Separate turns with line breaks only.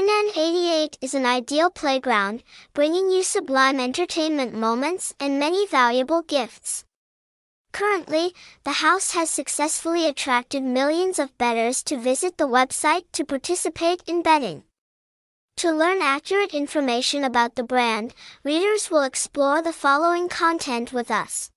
9N88 is an ideal playground, bringing you sublime entertainment moments and many valuable gifts. Currently, the house has successfully attracted millions of bettors to visit the website to participate in betting. To learn accurate information about the brand, readers will explore the following content with us.